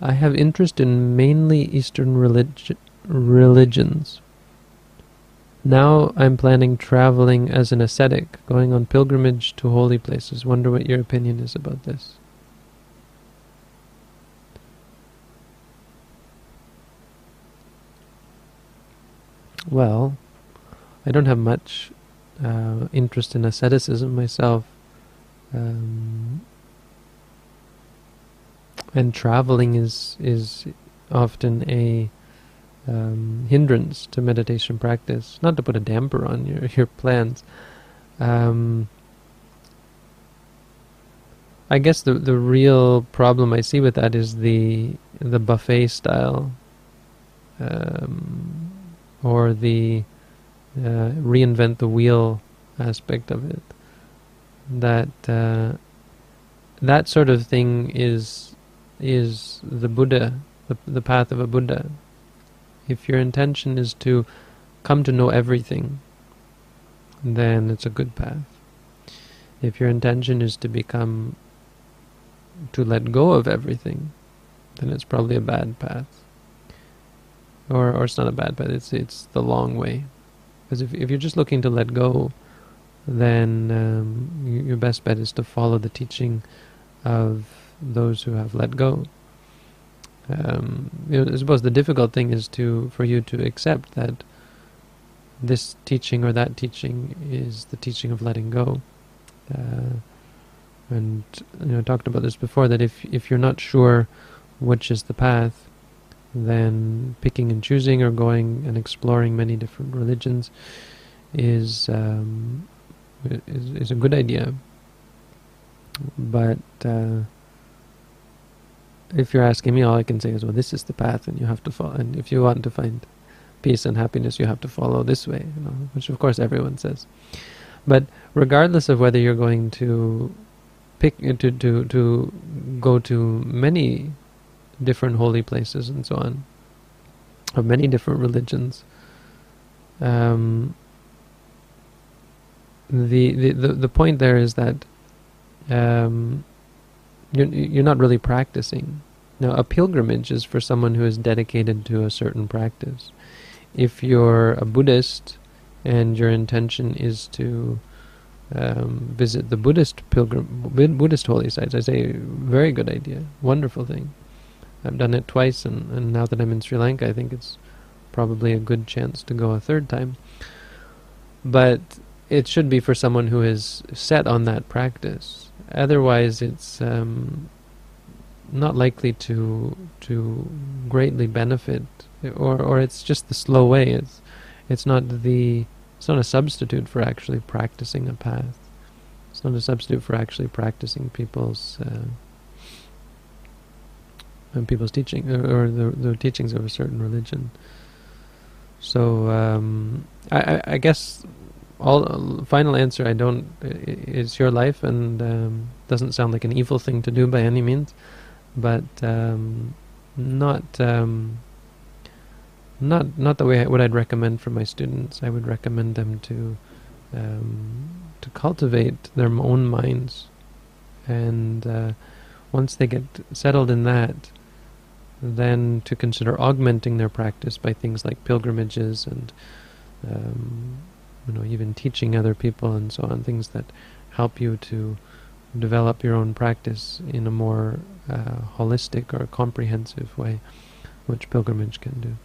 I have interest in mainly Eastern relig- religions. Now I'm planning traveling as an ascetic, going on pilgrimage to holy places. Wonder what your opinion is about this. Well, I don't have much uh, interest in asceticism myself. Um, and traveling is is often a um, hindrance to meditation practice. Not to put a damper on your your plans. Um, I guess the the real problem I see with that is the the buffet style, um, or the uh, reinvent the wheel aspect of it. That uh, that sort of thing is is the Buddha, the, the path of a Buddha. If your intention is to come to know everything, then it's a good path. If your intention is to become, to let go of everything, then it's probably a bad path. Or, or it's not a bad path, it's, it's the long way. Because if, if you're just looking to let go, then um, your best bet is to follow the teaching of those who have let go. Um, you know, I suppose the difficult thing is to for you to accept that this teaching or that teaching is the teaching of letting go. Uh, and you know, I talked about this before that if if you're not sure which is the path, then picking and choosing or going and exploring many different religions is um, is, is a good idea. But uh, if you're asking me, all I can say is, well, this is the path, and you have to follow. And if you want to find peace and happiness, you have to follow this way, you know, which of course everyone says. But regardless of whether you're going to pick to to to go to many different holy places and so on, of many different religions, um, the, the the the point there is that um, you're, you're not really practicing. Now, a pilgrimage is for someone who is dedicated to a certain practice. If you're a Buddhist and your intention is to um, visit the Buddhist pilgrim, Buddhist holy sites, I say, very good idea, wonderful thing. I've done it twice, and, and now that I'm in Sri Lanka, I think it's probably a good chance to go a third time. But it should be for someone who is set on that practice Otherwise, it's um, not likely to to greatly benefit, or or it's just the slow way. It's it's not the it's not a substitute for actually practicing a path. It's not a substitute for actually practicing people's uh, people's teaching or, or the the teachings of a certain religion. So um, I, I guess all final answer I don't it's your life and um, doesn't sound like an evil thing to do by any means but um, not um, not not the way I, what I'd recommend for my students. I would recommend them to um, to cultivate their own minds. And uh, once they get settled in that then to consider augmenting their practice by things like pilgrimages and um, you know, even teaching other people and so on, things that help you to develop your own practice in a more uh, holistic or comprehensive way, which pilgrimage can do.